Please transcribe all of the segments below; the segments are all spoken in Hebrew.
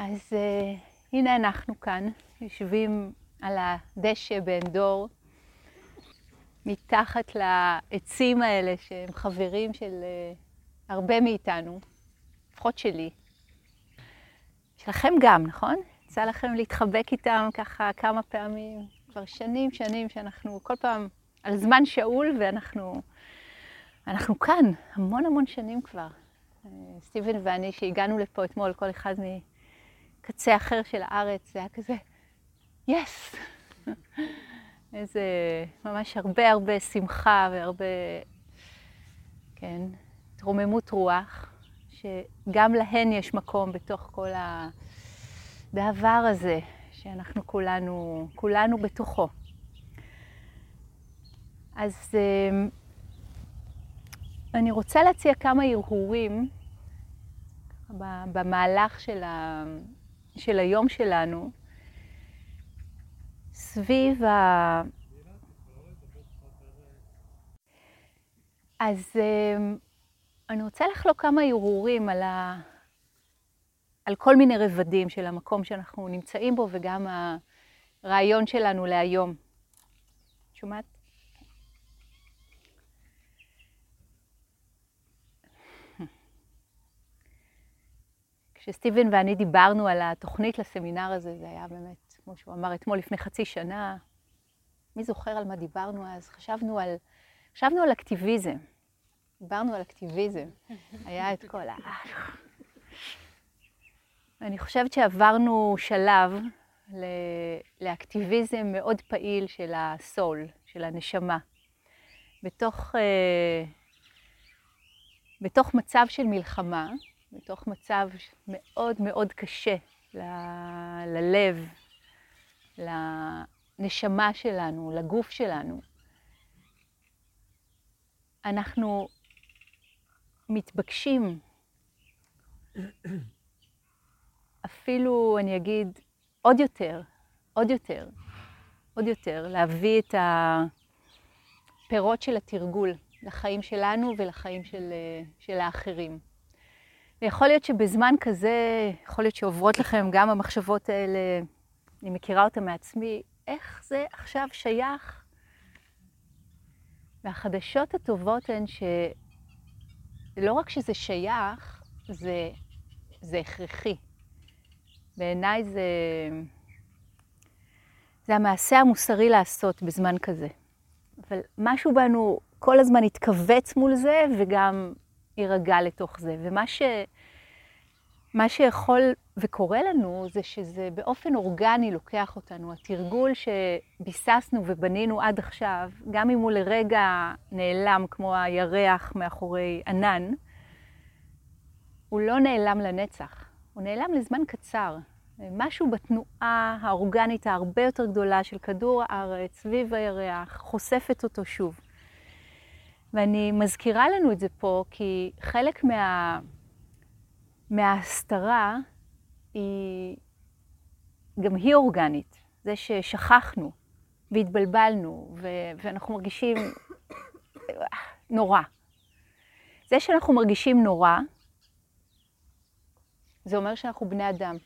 אז uh, הנה אנחנו כאן, יושבים על הדשא בעין דור, מתחת לעצים האלה שהם חברים של uh, הרבה מאיתנו, לפחות שלי. שלכם גם, נכון? יצא לכם להתחבק איתם ככה כמה פעמים, כבר שנים, שנים שאנחנו כל פעם על זמן שאול ואנחנו אנחנו כאן, המון המון שנים כבר. אה, סטיבן ואני, שהגענו לפה אתמול, כל אחד מקצה אחר של הארץ, זה היה כזה, יס! איזה, ממש הרבה הרבה שמחה והרבה, כן, התרוממות רוח, שגם להן יש מקום בתוך כל הדבר הזה, שאנחנו כולנו, כולנו בתוכו. אז אה, אני רוצה להציע כמה הרהורים במהלך של, ה... של היום שלנו סביב ה... אז אמ, אני רוצה לחלוק כמה הרהורים על, ה... על כל מיני רבדים של המקום שאנחנו נמצאים בו וגם הרעיון שלנו להיום. שומעת? כשסטיבן ואני דיברנו על התוכנית לסמינר הזה, זה היה באמת, כמו שהוא אמר אתמול, לפני חצי שנה. מי זוכר על מה דיברנו אז? חשבנו על, חשבנו על אקטיביזם. דיברנו על אקטיביזם. היה את כל ה... אני חושבת שעברנו שלב לאקטיביזם מאוד פעיל של הסול, של הנשמה. בתוך, אה, בתוך מצב של מלחמה, מתוך מצב מאוד מאוד קשה ל- ללב, לנשמה שלנו, לגוף שלנו. אנחנו מתבקשים, אפילו, אני אגיד, עוד יותר, עוד יותר, עוד יותר, להביא את הפירות של התרגול לחיים שלנו ולחיים של, של האחרים. ויכול להיות שבזמן כזה, יכול להיות שעוברות לכם גם המחשבות האלה, אני מכירה אותן מעצמי, איך זה עכשיו שייך? והחדשות הטובות הן שלא רק שזה שייך, זה, זה הכרחי. בעיניי זה, זה המעשה המוסרי לעשות בזמן כזה. אבל משהו בנו כל הזמן התכווץ מול זה, וגם יירגע לתוך זה. ומה ש... מה שיכול וקורה לנו זה שזה באופן אורגני לוקח אותנו. התרגול שביססנו ובנינו עד עכשיו, גם אם הוא לרגע נעלם כמו הירח מאחורי ענן, הוא לא נעלם לנצח, הוא נעלם לזמן קצר. משהו בתנועה האורגנית ההרבה יותר גדולה של כדור הארץ סביב הירח חושפת אותו שוב. ואני מזכירה לנו את זה פה, כי חלק מה... מההסתרה היא גם היא אורגנית. זה ששכחנו והתבלבלנו ו... ואנחנו מרגישים נורא. זה שאנחנו מרגישים נורא, זה אומר שאנחנו בני אדם.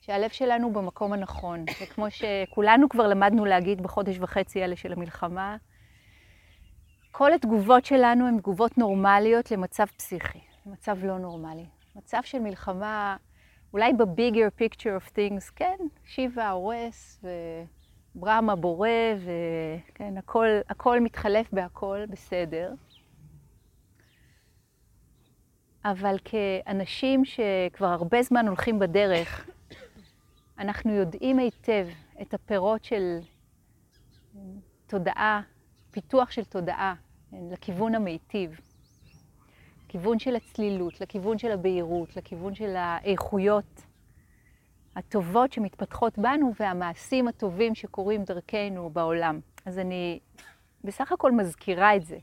שהלב שלנו במקום הנכון. וכמו שכולנו כבר למדנו להגיד בחודש וחצי האלה של המלחמה, כל התגובות שלנו הן תגובות נורמליות למצב פסיכי, למצב לא נורמלי. מצב של מלחמה, אולי ב-bigger picture of things, כן, שיבה הורס וברמה בורא, וכן, הכל, הכל מתחלף בהכל, בסדר. אבל כאנשים שכבר הרבה זמן הולכים בדרך, אנחנו יודעים היטב את הפירות של תודעה, פיתוח של תודעה לכיוון המיטיב. לכיוון של הצלילות, לכיוון של הבהירות, לכיוון של האיכויות הטובות שמתפתחות בנו והמעשים הטובים שקורים דרכנו בעולם. אז אני בסך הכל מזכירה את זה,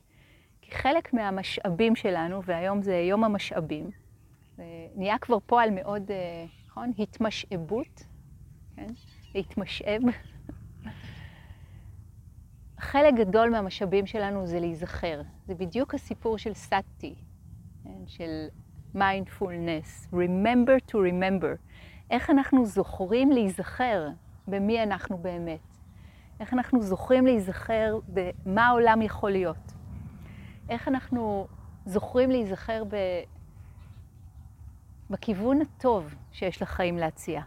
כי חלק מהמשאבים שלנו, והיום זה יום המשאבים, נהיה כבר פועל מאוד, אה, נכון? התמשאבות, כן? להתמשאב. חלק גדול מהמשאבים שלנו זה להיזכר. זה בדיוק הסיפור של סאטי, כן, של מיינדפולנס, remember to remember. איך אנחנו זוכרים להיזכר במי אנחנו באמת. איך אנחנו זוכרים להיזכר במה העולם יכול להיות. איך אנחנו זוכרים להיזכר ב... בכיוון הטוב שיש לחיים להציע.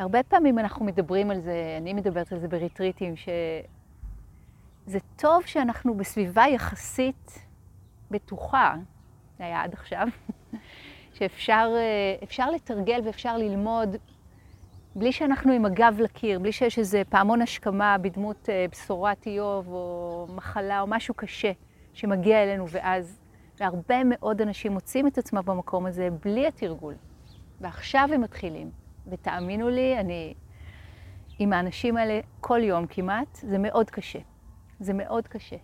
הרבה פעמים אנחנו מדברים על זה, אני מדברת על זה בריטריטים, שזה טוב שאנחנו בסביבה יחסית בטוחה, זה היה עד עכשיו, שאפשר לתרגל ואפשר ללמוד בלי שאנחנו עם הגב לקיר, בלי שיש איזה פעמון השכמה בדמות אה, בשורת איוב או מחלה או משהו קשה שמגיע אלינו ואז, והרבה מאוד אנשים מוצאים את עצמם במקום הזה בלי התרגול. ועכשיו הם מתחילים. ותאמינו לי, אני עם האנשים האלה כל יום כמעט, זה מאוד קשה. זה מאוד קשה.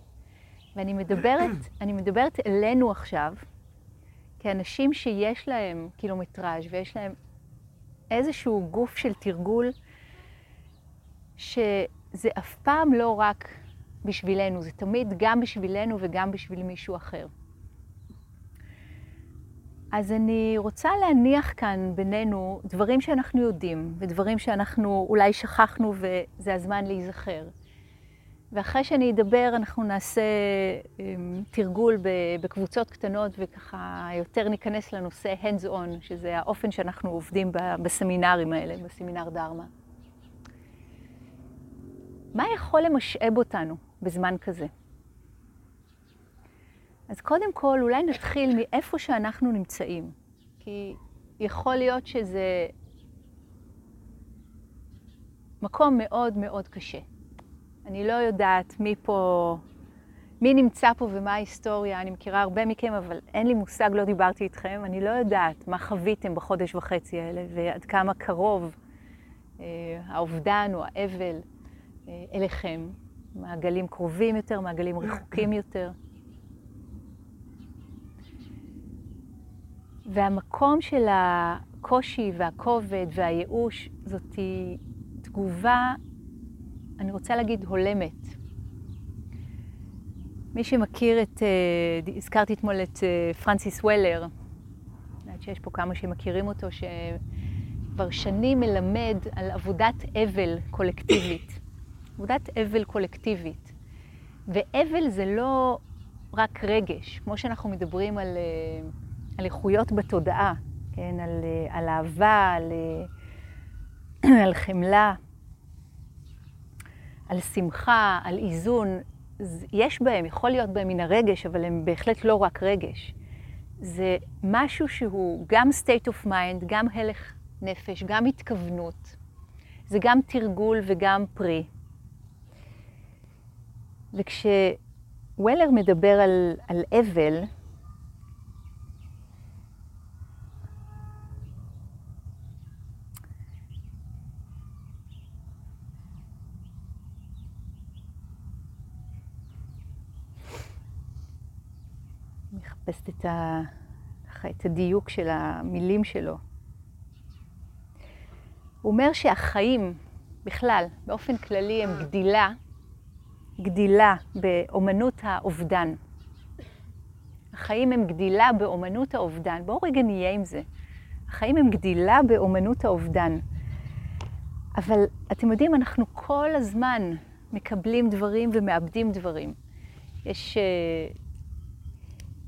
ואני מדברת, אני מדברת אלינו עכשיו, כאנשים שיש להם קילומטראז' ויש להם איזשהו גוף של תרגול, שזה אף פעם לא רק בשבילנו, זה תמיד גם בשבילנו וגם בשביל מישהו אחר. אז אני רוצה להניח כאן בינינו דברים שאנחנו יודעים, ודברים שאנחנו אולי שכחנו וזה הזמן להיזכר. ואחרי שאני אדבר, אנחנו נעשה אמ, תרגול בקבוצות קטנות, וככה יותר ניכנס לנושא hands-on, שזה האופן שאנחנו עובדים בסמינרים האלה, בסמינר דרמה. מה יכול למשאב אותנו בזמן כזה? אז קודם כל, אולי נתחיל מאיפה שאנחנו נמצאים. כי יכול להיות שזה מקום מאוד מאוד קשה. אני לא יודעת מי פה, מי נמצא פה ומה ההיסטוריה. אני מכירה הרבה מכם, אבל אין לי מושג, לא דיברתי איתכם. אני לא יודעת מה חוויתם בחודש וחצי האלה, ועד כמה קרוב אה, האובדן או האבל אה, אליכם. מעגלים קרובים יותר, מעגלים רחוקים יותר. והמקום של הקושי והכובד והייאוש זאת תגובה, אני רוצה להגיד, הולמת. מי שמכיר את, אה, הזכרתי אתמול את אה, פרנסיס וולר, יודעת שיש פה כמה שמכירים אותו, שכבר שנים מלמד על עבודת אבל קולקטיבית. עבודת אבל קולקטיבית. ואבל זה לא רק רגש, כמו שאנחנו מדברים על... אה, על איכויות בתודעה, כן? על, אה, על אהבה, על, אה, על חמלה, על שמחה, על איזון. יש בהם, יכול להיות בהם מן הרגש, אבל הם בהחלט לא רק רגש. זה משהו שהוא גם state of mind, גם הלך נפש, גם התכוונות. זה גם תרגול וגם פרי. וכשוולר מדבר על, על אבל, מחפשת את, ה... את הדיוק של המילים שלו. הוא אומר שהחיים בכלל, באופן כללי, הם גדילה, גדילה באומנות האובדן. החיים הם גדילה באומנות האובדן. בואו רגע נהיה עם זה. החיים הם גדילה באומנות האובדן. אבל אתם יודעים, אנחנו כל הזמן מקבלים דברים ומאבדים דברים. יש uh,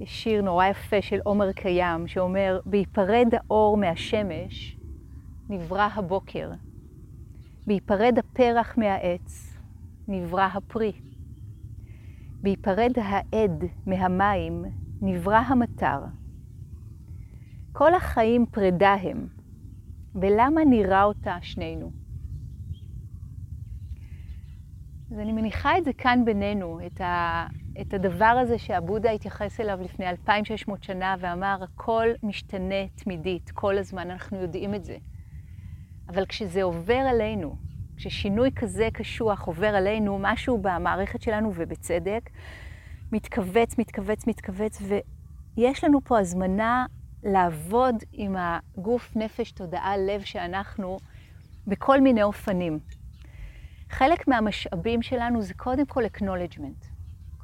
יש שיר נורא יפה של עומר קיים, שאומר, בהיפרד האור מהשמש, נברא הבוקר. בהיפרד הפרח מהעץ, נברא הפרי. בהיפרד העד מהמים, נברא המטר. כל החיים פרידה הם, ולמה נראה אותה שנינו? אז אני מניחה את זה כאן בינינו, את, ה, את הדבר הזה שהבודה התייחס אליו לפני 2,600 שנה ואמר, הכל משתנה תמידית, כל הזמן, אנחנו יודעים את זה. אבל כשזה עובר עלינו, כששינוי כזה קשוח עובר עלינו, משהו במערכת שלנו, ובצדק, מתכווץ, מתכווץ, מתכווץ, ויש לנו פה הזמנה לעבוד עם הגוף, נפש, תודעה, לב שאנחנו בכל מיני אופנים. חלק מהמשאבים שלנו זה קודם כל acknowledgement.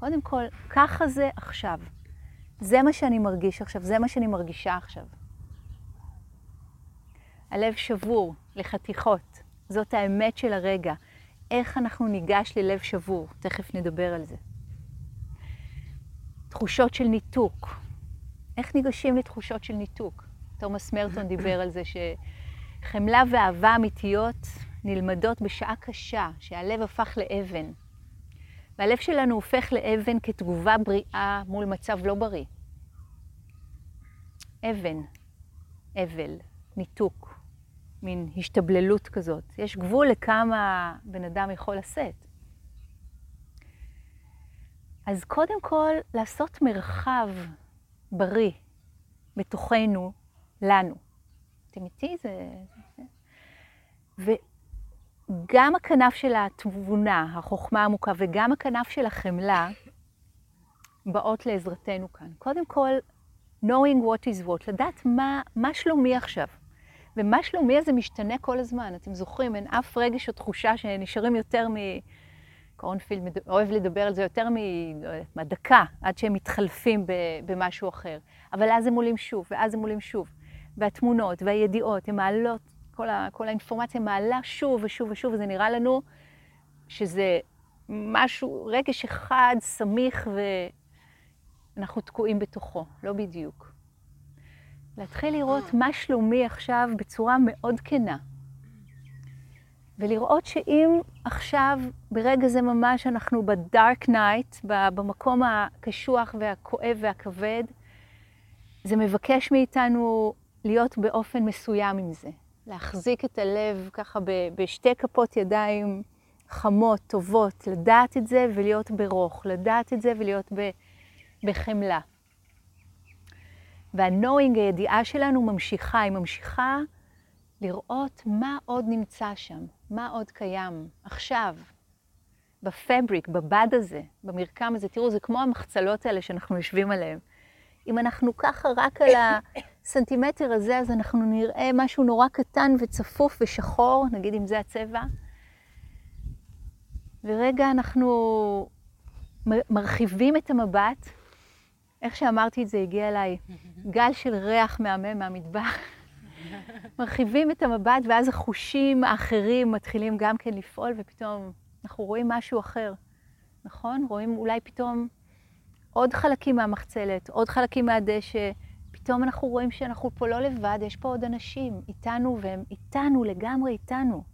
קודם כל, ככה זה עכשיו. זה מה שאני מרגיש עכשיו, זה מה שאני מרגישה עכשיו. הלב שבור לחתיכות. זאת האמת של הרגע. איך אנחנו ניגש ללב שבור? תכף נדבר על זה. תחושות של ניתוק. איך ניגשים לתחושות של ניתוק? תומאס מרטון דיבר על זה שחמלה ואהבה אמיתיות נלמדות בשעה קשה, שהלב הפך לאבן. והלב שלנו הופך לאבן כתגובה בריאה מול מצב לא בריא. אבן, אבל, ניתוק, מין השתבללות כזאת. יש גבול לכמה בן אדם יכול לשאת. אז קודם כל, לעשות מרחב בריא בתוכנו, לנו. אתם איתי? זה... וגם הכנף של התבונה, החוכמה העמוקה, וגם הכנף של החמלה, באות לעזרתנו כאן. קודם כל, knowing what is what, לדעת מה, מה שלומי עכשיו. ומה שלומי הזה משתנה כל הזמן. אתם זוכרים, אין אף רגש או תחושה שנשארים יותר מ... קורנפילד אוהב לדבר על זה יותר מדקה, עד שהם מתחלפים במשהו אחר. אבל אז הם עולים שוב, ואז הם עולים שוב. והתמונות והידיעות, הן מעלות, כל, ה, כל האינפורמציה מעלה שוב ושוב ושוב, וזה נראה לנו שזה משהו, רגש אחד, סמיך, ואנחנו תקועים בתוכו, לא בדיוק. להתחיל לראות מה שלומי עכשיו בצורה מאוד כנה. ולראות שאם עכשיו, ברגע זה ממש, אנחנו ב dark night, במקום הקשוח והכואב והכבד, זה מבקש מאיתנו להיות באופן מסוים עם זה. להחזיק את הלב ככה בשתי כפות ידיים חמות, טובות, לדעת את זה ולהיות ברוך, לדעת את זה ולהיות בחמלה. וה knowing, הידיעה שלנו ממשיכה, היא ממשיכה לראות מה עוד נמצא שם, מה עוד קיים עכשיו, בפבריק, בבד הזה, במרקם הזה. תראו, זה כמו המחצלות האלה שאנחנו יושבים עליהן. אם אנחנו ככה רק על הסנטימטר הזה, אז אנחנו נראה משהו נורא קטן וצפוף ושחור, נגיד אם זה הצבע. ורגע אנחנו מרחיבים את המבט. איך שאמרתי את זה, הגיע אליי גל של ריח מהמם מהמטבח. מרחיבים את המבט, ואז החושים האחרים מתחילים גם כן לפעול, ופתאום אנחנו רואים משהו אחר, נכון? רואים אולי פתאום עוד חלקים מהמחצלת, עוד חלקים מהדשא, פתאום אנחנו רואים שאנחנו פה לא לבד, יש פה עוד אנשים איתנו, והם איתנו, לגמרי איתנו,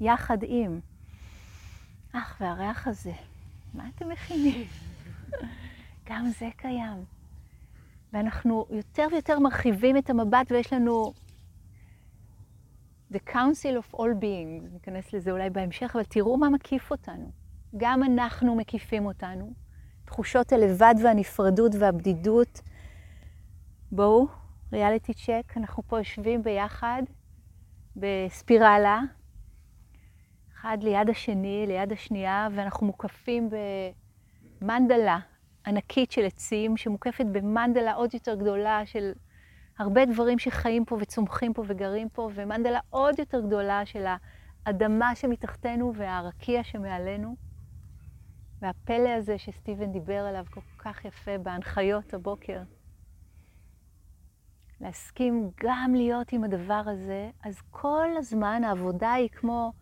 יחד עם. אך, והריח הזה, מה אתם מכינים? גם זה קיים. ואנחנו יותר ויותר מרחיבים את המבט, ויש לנו The Council of All Beings, ניכנס לזה אולי בהמשך, אבל תראו מה מקיף אותנו. גם אנחנו מקיפים אותנו. תחושות הלבד והנפרדות והבדידות. בואו, ריאליטי צ'ק, אנחנו פה יושבים ביחד בספירלה, אחד ליד השני, ליד השנייה, ואנחנו מוקפים במנדלה ענקית של עצים, שמוקפת במנדלה עוד יותר גדולה של הרבה דברים שחיים פה וצומחים פה וגרים פה, ומנדלה עוד יותר גדולה של האדמה שמתחתנו והרקיע שמעלינו. והפלא הזה שסטיבן דיבר עליו כל כך יפה בהנחיות הבוקר. להסכים גם להיות עם הדבר הזה, אז כל הזמן העבודה היא כמו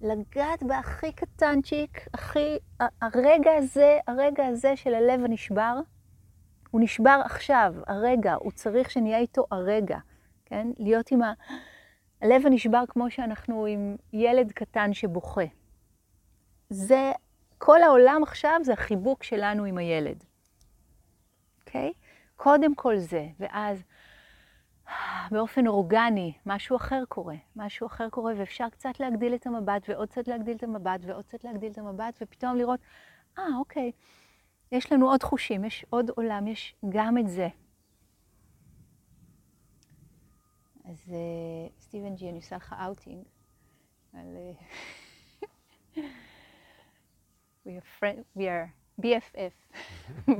לגעת בהכי קטנצ'יק, הכי, הרגע הזה, הרגע הזה של הלב הנשבר, הוא נשבר עכשיו, הרגע, הוא צריך שנהיה איתו הרגע, כן? להיות עם ה... הלב הנשבר כמו שאנחנו עם ילד קטן שבוכה. זה, כל העולם עכשיו זה החיבוק שלנו עם הילד, אוקיי? Okay? קודם כל זה, ואז באופן אורגני, משהו אחר קורה. משהו אחר קורה, ואפשר קצת להגדיל את המבט, ועוד קצת להגדיל את המבט, ועוד קצת להגדיל את המבט, ופתאום לראות, אה, אה, אוקיי, יש לנו עוד חושים, יש עוד עולם, יש גם את זה. אז אה, סטיבן ג'י, אני עושה לך אאוטינג על... Uh, we, are friend, we are BFF,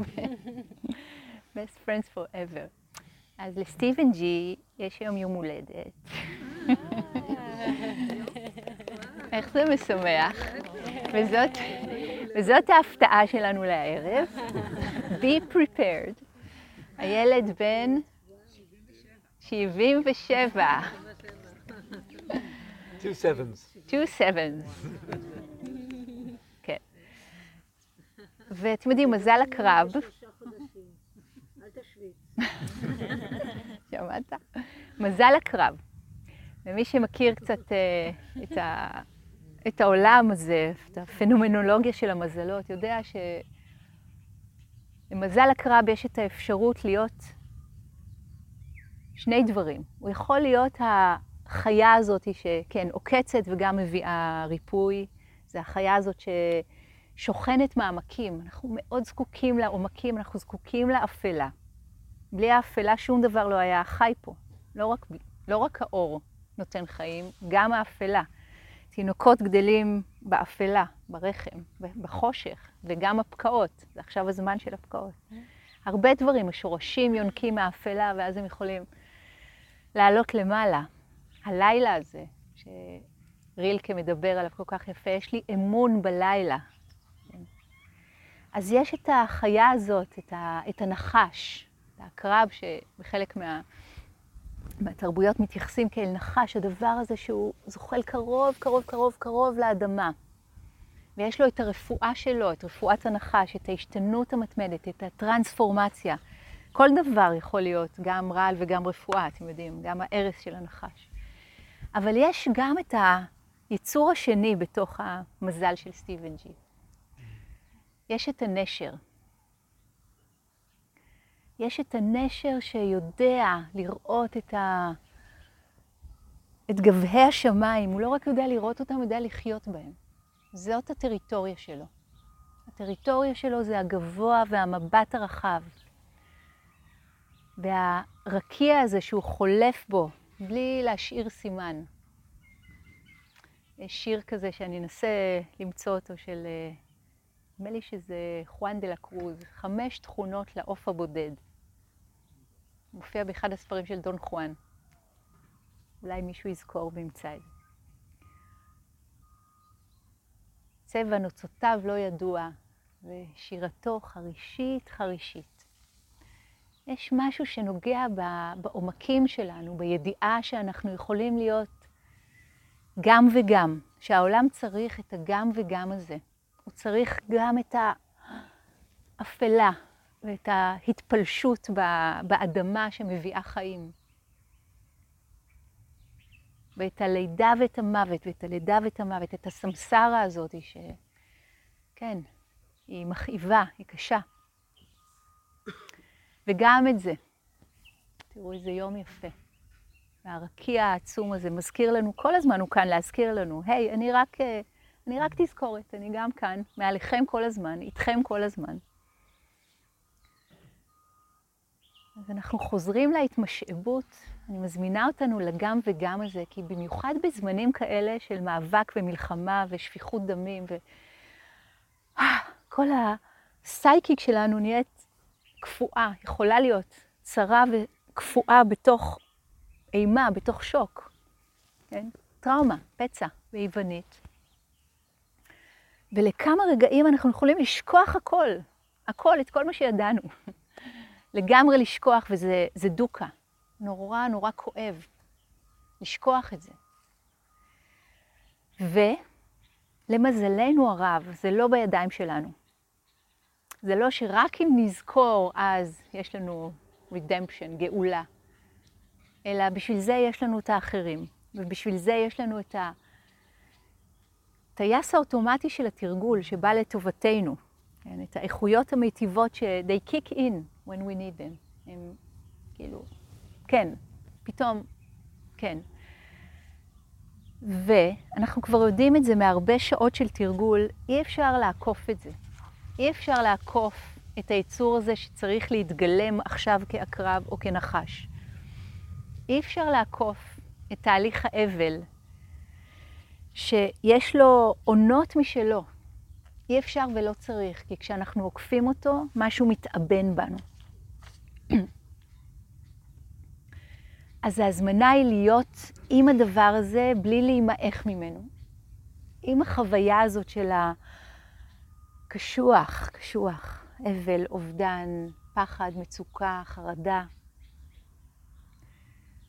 best friends forever. אז לסטיבן ג'י יש היום יום הולדת. איך זה משמח. וזאת, וזאת ההפתעה שלנו לערב. Be prepared. הילד בן 77. Two sevens. two sevens. כן. ואתם יודעים, מזל הקרב. שמעת? מזל הקרב. ומי שמכיר קצת אה, את, ה, את העולם הזה, את הפנומנולוגיה של המזלות, יודע שלמזל הקרב יש את האפשרות להיות שני דברים. הוא יכול להיות החיה הזאת שכן, עוקצת וגם מביאה ריפוי. זה החיה הזאת ששוכנת מעמקים. אנחנו מאוד זקוקים לעומקים, אנחנו זקוקים לאפלה. בלי האפלה שום דבר לא היה חי פה. לא רק, לא רק האור נותן חיים, גם האפלה. תינוקות גדלים באפלה, ברחם, בחושך, וגם הפקעות. זה עכשיו הזמן של הפקעות. הרבה דברים, השורשים יונקים מהאפלה, ואז הם יכולים לעלות למעלה. הלילה הזה, שרילקה מדבר עליו כל כך יפה, יש לי אמון בלילה. אז יש את החיה הזאת, את, ה, את הנחש, את העקרב, שבחלק מה, מהתרבויות מתייחסים כאל נחש, הדבר הזה שהוא זוחל קרוב, קרוב, קרוב, קרוב לאדמה. ויש לו את הרפואה שלו, את רפואת הנחש, את ההשתנות המתמדת, את הטרנספורמציה. כל דבר יכול להיות, גם רעל וגם רפואה, אתם יודעים, גם ההרס של הנחש. אבל יש גם את היצור השני בתוך המזל של סטיבן ג'י. יש את הנשר. יש את הנשר שיודע לראות את, ה... את גבהי השמיים. הוא לא רק יודע לראות אותם, הוא יודע לחיות בהם. זאת הטריטוריה שלו. הטריטוריה שלו זה הגבוה והמבט הרחב. והרקיע הזה שהוא חולף בו בלי להשאיר סימן. יש שיר כזה שאני אנסה למצוא אותו של, אה, נדמה לי שזה חואן דה לה קרוז, חמש תכונות לעוף הבודד. מופיע באחד הספרים של דון חואן. אולי מישהו יזכור וימצא את זה. צבע נוצותיו לא ידוע, ושירתו חרישית חרישית. יש משהו שנוגע בעומקים שלנו, בידיעה שאנחנו יכולים להיות גם וגם, שהעולם צריך את הגם וגם הזה. הוא צריך גם את האפלה ואת ההתפלשות באדמה שמביאה חיים. ואת הלידה ואת המוות, ואת הלידה ואת המוות, את הסמסרה הזאת, שכן, היא מכאיבה, היא קשה. וגם את זה. תראו איזה יום יפה. והרקיע העצום הזה מזכיר לנו, כל הזמן הוא כאן להזכיר לנו, היי, hey, אני רק, אה, אני רק תזכורת, אני גם כאן, מעליכם כל הזמן, איתכם כל הזמן. אז אנחנו חוזרים להתמשאבות, אני מזמינה אותנו לגם וגם הזה, כי במיוחד בזמנים כאלה של מאבק ומלחמה ושפיכות דמים, וכל הסייקיק שלנו נהיית קפואה, יכולה להיות צרה וקפואה בתוך אימה, בתוך שוק, כן? טראומה, פצע ביוונית. ולכמה רגעים אנחנו יכולים לשכוח הכל, הכל, את כל מה שידענו. לגמרי לשכוח, וזה דוקה. נורא נורא כואב לשכוח את זה. ולמזלנו הרב, זה לא בידיים שלנו. זה לא שרק אם נזכור, אז יש לנו redemption, גאולה. אלא בשביל זה יש לנו את האחרים, ובשביל זה יש לנו את הטייס האוטומטי של התרגול שבא לטובתנו, כן, את האיכויות המיטיבות ש- they kick in when we need them. הם כאילו, כן, פתאום, כן. ואנחנו כבר יודעים את זה מהרבה שעות של תרגול, אי אפשר לעקוף את זה. אי אפשר לעקוף את היצור הזה שצריך להתגלם עכשיו כעקרב או כנחש. אי אפשר לעקוף את תהליך האבל, שיש לו עונות משלו. אי אפשר ולא צריך, כי כשאנחנו עוקפים אותו, משהו מתאבן בנו. אז ההזמנה היא להיות עם הדבר הזה בלי להימעך ממנו. עם החוויה הזאת של הקשוח, קשוח, אבל, אובדן, פחד, מצוקה, חרדה.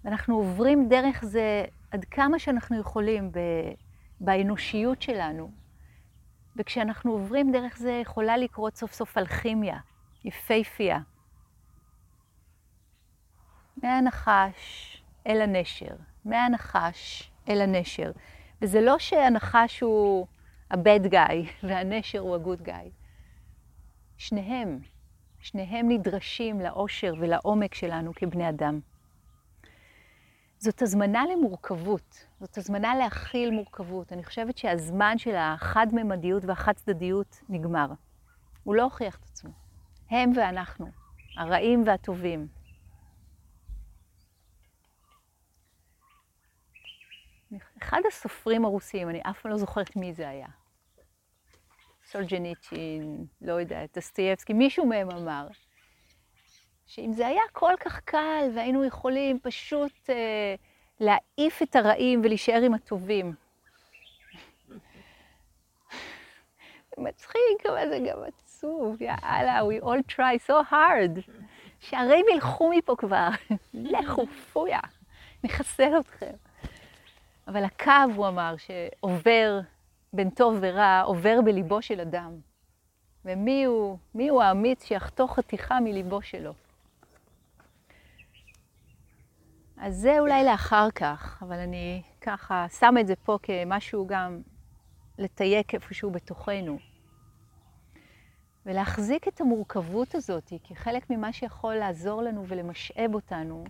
ואנחנו עוברים דרך זה עד כמה שאנחנו יכולים ב, באנושיות שלנו, וכשאנחנו עוברים דרך זה יכולה לקרות סוף סוף אלכימיה, יפייפייה. מהנחש אל הנשר, מהנחש אל הנשר. וזה לא שהנחש הוא ה-bad guy והנשר הוא ה-good guy. שניהם, שניהם נדרשים לאושר ולעומק שלנו כבני אדם. זאת הזמנה למורכבות, זאת הזמנה להכיל מורכבות. אני חושבת שהזמן של החד-ממדיות והחד-צדדיות נגמר. הוא לא הוכיח את עצמו. הם ואנחנו, הרעים והטובים. אחד הסופרים הרוסים, אני אף פעם לא זוכרת מי זה היה. סולז'ניצין, לא יודעת, דוסטויבסקי, מישהו מהם אמר, שאם זה היה כל כך קל והיינו יכולים פשוט אה, להעיף את הרעים ולהישאר עם הטובים. מצחיק, אבל זה גם עצוב, יאללה, we all try so hard. שהרעים ילכו מפה כבר, לכו, פויה, נחסל אתכם. אבל הקו, הוא אמר, שעובר בין טוב ורע, עובר בליבו של אדם. ומי הוא, מי הוא האמיץ שיחתוך חתיכה מליבו שלו? אז זה אולי לאחר כך, אבל אני ככה שמה את זה פה כמשהו גם לתייק איפשהו בתוכנו. ולהחזיק את המורכבות הזאת כחלק ממה שיכול לעזור לנו ולמשאב אותנו,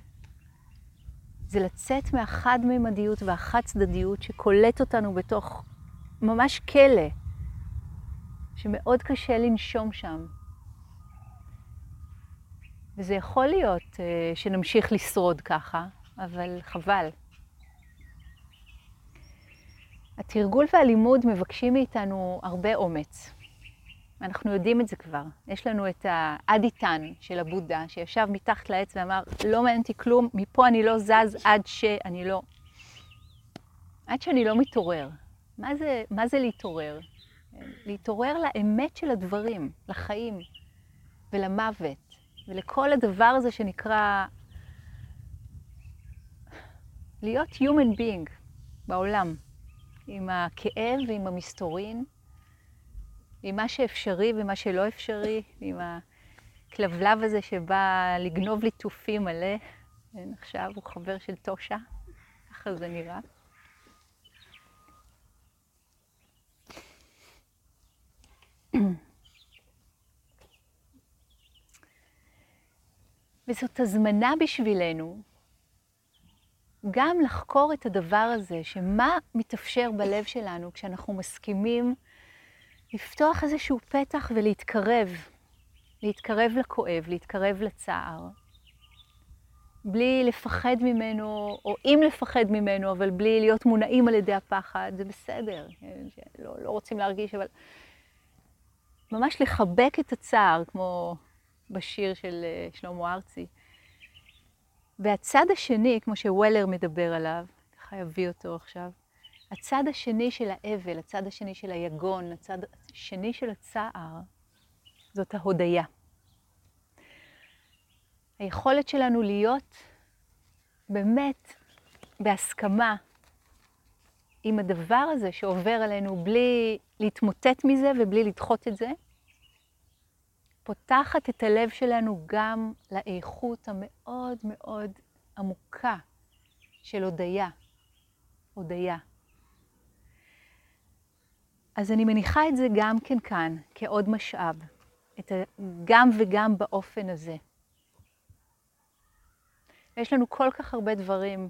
זה לצאת מהחד-ממדיות והחד-צדדיות שקולט אותנו בתוך ממש כלא, שמאוד קשה לנשום שם. וזה יכול להיות uh, שנמשיך לשרוד ככה, אבל חבל. התרגול והלימוד מבקשים מאיתנו הרבה אומץ. אנחנו יודעים את זה כבר. יש לנו את האדיטן של הבודה, שישב מתחת לעץ ואמר, לא מעניין אותי כלום, מפה אני לא זז עד שאני לא... עד שאני לא מתעורר. מה זה, מה זה להתעורר? להתעורר לאמת של הדברים, לחיים ולמוות, ולכל הדבר הזה שנקרא להיות human being בעולם, עם הכאב ועם המסתורין. עם מה שאפשרי ומה שלא אפשרי, עם הכלבלב הזה שבא לגנוב לי תופים מלא. כן, עכשיו הוא חבר של טושה, ככה זה נראה. וזאת הזמנה בשבילנו גם לחקור את הדבר הזה, שמה מתאפשר בלב שלנו כשאנחנו מסכימים לפתוח איזשהו פתח ולהתקרב, להתקרב לכואב, להתקרב לצער. בלי לפחד ממנו, או אם לפחד ממנו, אבל בלי להיות מונעים על ידי הפחד, זה בסדר. לא, לא רוצים להרגיש, אבל ממש לחבק את הצער, כמו בשיר של אה, שלמה ארצי. והצד השני, כמו שוולר מדבר עליו, ככה אביא אותו עכשיו, הצד השני של האבל, הצד השני של היגון, הצד השני של הצער, זאת ההודיה. היכולת שלנו להיות באמת בהסכמה עם הדבר הזה שעובר עלינו בלי להתמוטט מזה ובלי לדחות את זה, פותחת את הלב שלנו גם לאיכות המאוד מאוד עמוקה של הודיה. הודיה. אז אני מניחה את זה גם כן כאן, כעוד משאב, את גם וגם באופן הזה. יש לנו כל כך הרבה דברים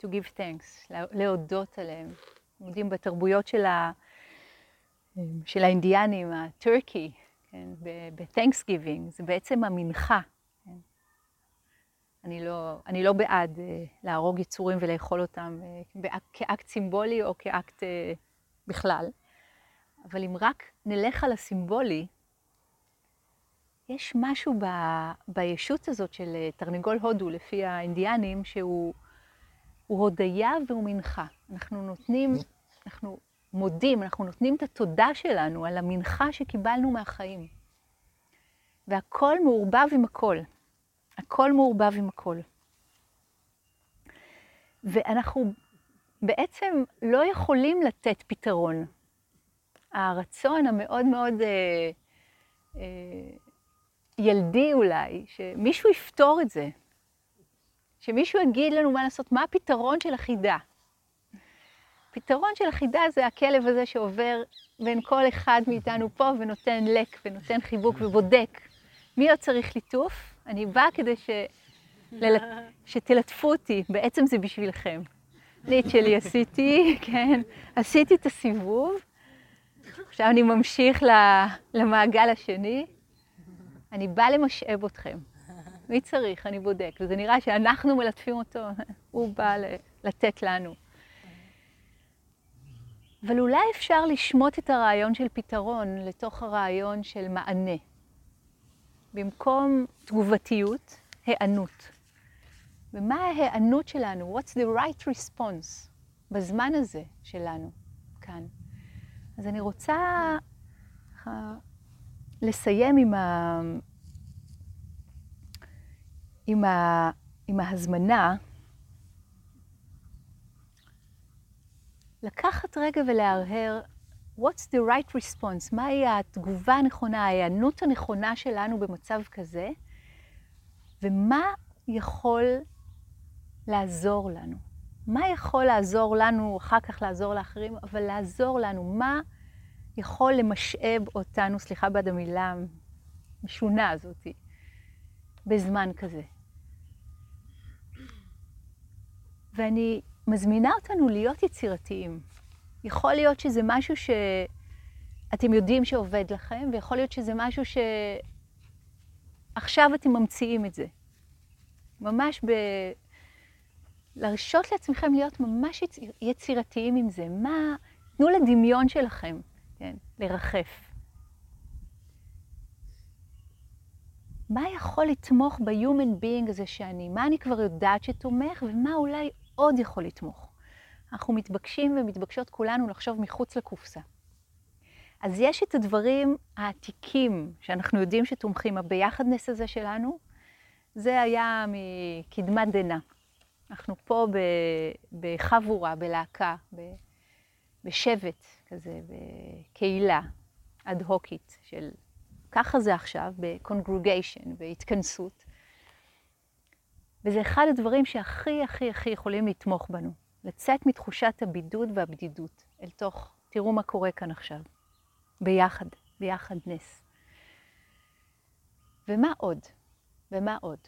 to give thanks, להודות עליהם. יודעים, בתרבויות של, ה, של האינדיאנים, הטורקי, כן, ב-thanksgiving, זה בעצם המנחה. כן. אני, לא, אני לא בעד uh, להרוג יצורים ולאכול אותם uh, כאקט סימבולי או כאקט... Uh, בכלל, אבל אם רק נלך על הסימבולי, יש משהו ב, בישות הזאת של אה, תרנגול הודו, לפי האינדיאנים, שהוא הודיה והוא מנחה. אנחנו נותנים, אנחנו מודים, אנחנו נותנים את התודה שלנו על המנחה שקיבלנו מהחיים. והכל מעורבב עם הכל. הכל מעורבב עם הכל. ואנחנו בעצם לא יכולים לתת פתרון. הרצון המאוד מאוד אה, אה, ילדי אולי, שמישהו יפתור את זה, שמישהו יגיד לנו מה לעשות, מה הפתרון של החידה. הפתרון של החידה זה הכלב הזה שעובר בין כל אחד מאיתנו פה ונותן לק ונותן חיבוק ובודק. מי עוד צריך ליטוף? אני באה כדי ש... ללט... שתלטפו אותי, בעצם זה בשבילכם. את שלי עשיתי, כן, עשיתי את הסיבוב, עכשיו אני ממשיך למעגל השני. אני באה למשאב אתכם. מי צריך? אני בודק. וזה נראה שאנחנו מלטפים אותו, הוא בא לתת לנו. אבל אולי אפשר לשמוט את הרעיון של פתרון לתוך הרעיון של מענה. במקום תגובתיות, היענות. ומה ההיענות שלנו? What's the right response בזמן הזה שלנו כאן? אז אני רוצה uh, לסיים עם, ה... עם, ה... עם ההזמנה לקחת רגע ולהרהר what's the right response, מהי התגובה הנכונה, ההיענות הנכונה שלנו במצב כזה, ומה יכול לעזור לנו. מה יכול לעזור לנו, אחר כך לעזור לאחרים, אבל לעזור לנו, מה יכול למשאב אותנו, סליחה בעד המילה המשונה הזאתי, בזמן כזה. ואני מזמינה אותנו להיות יצירתיים. יכול להיות שזה משהו שאתם יודעים שעובד לכם, ויכול להיות שזה משהו שעכשיו אתם ממציאים את זה. ממש ב... להרשות לעצמכם להיות ממש יצירתיים עם זה. מה... תנו לדמיון שלכם, כן, לרחף. מה יכול לתמוך ב-human being הזה שאני? מה אני כבר יודעת שתומך, ומה אולי עוד יכול לתמוך? אנחנו מתבקשים ומתבקשות כולנו לחשוב מחוץ לקופסה. אז יש את הדברים העתיקים שאנחנו יודעים שתומכים, הביחדנס הזה שלנו, זה היה מקדמת דנא. אנחנו פה בחבורה, בלהקה, בשבט כזה, בקהילה אד-הוקית של ככה זה עכשיו, בקונגרוגיישן, בהתכנסות. וזה אחד הדברים שהכי הכי הכי יכולים לתמוך בנו. לצאת מתחושת הבידוד והבדידות אל תוך, תראו מה קורה כאן עכשיו. ביחד, ביחד נס. ומה עוד? ומה עוד?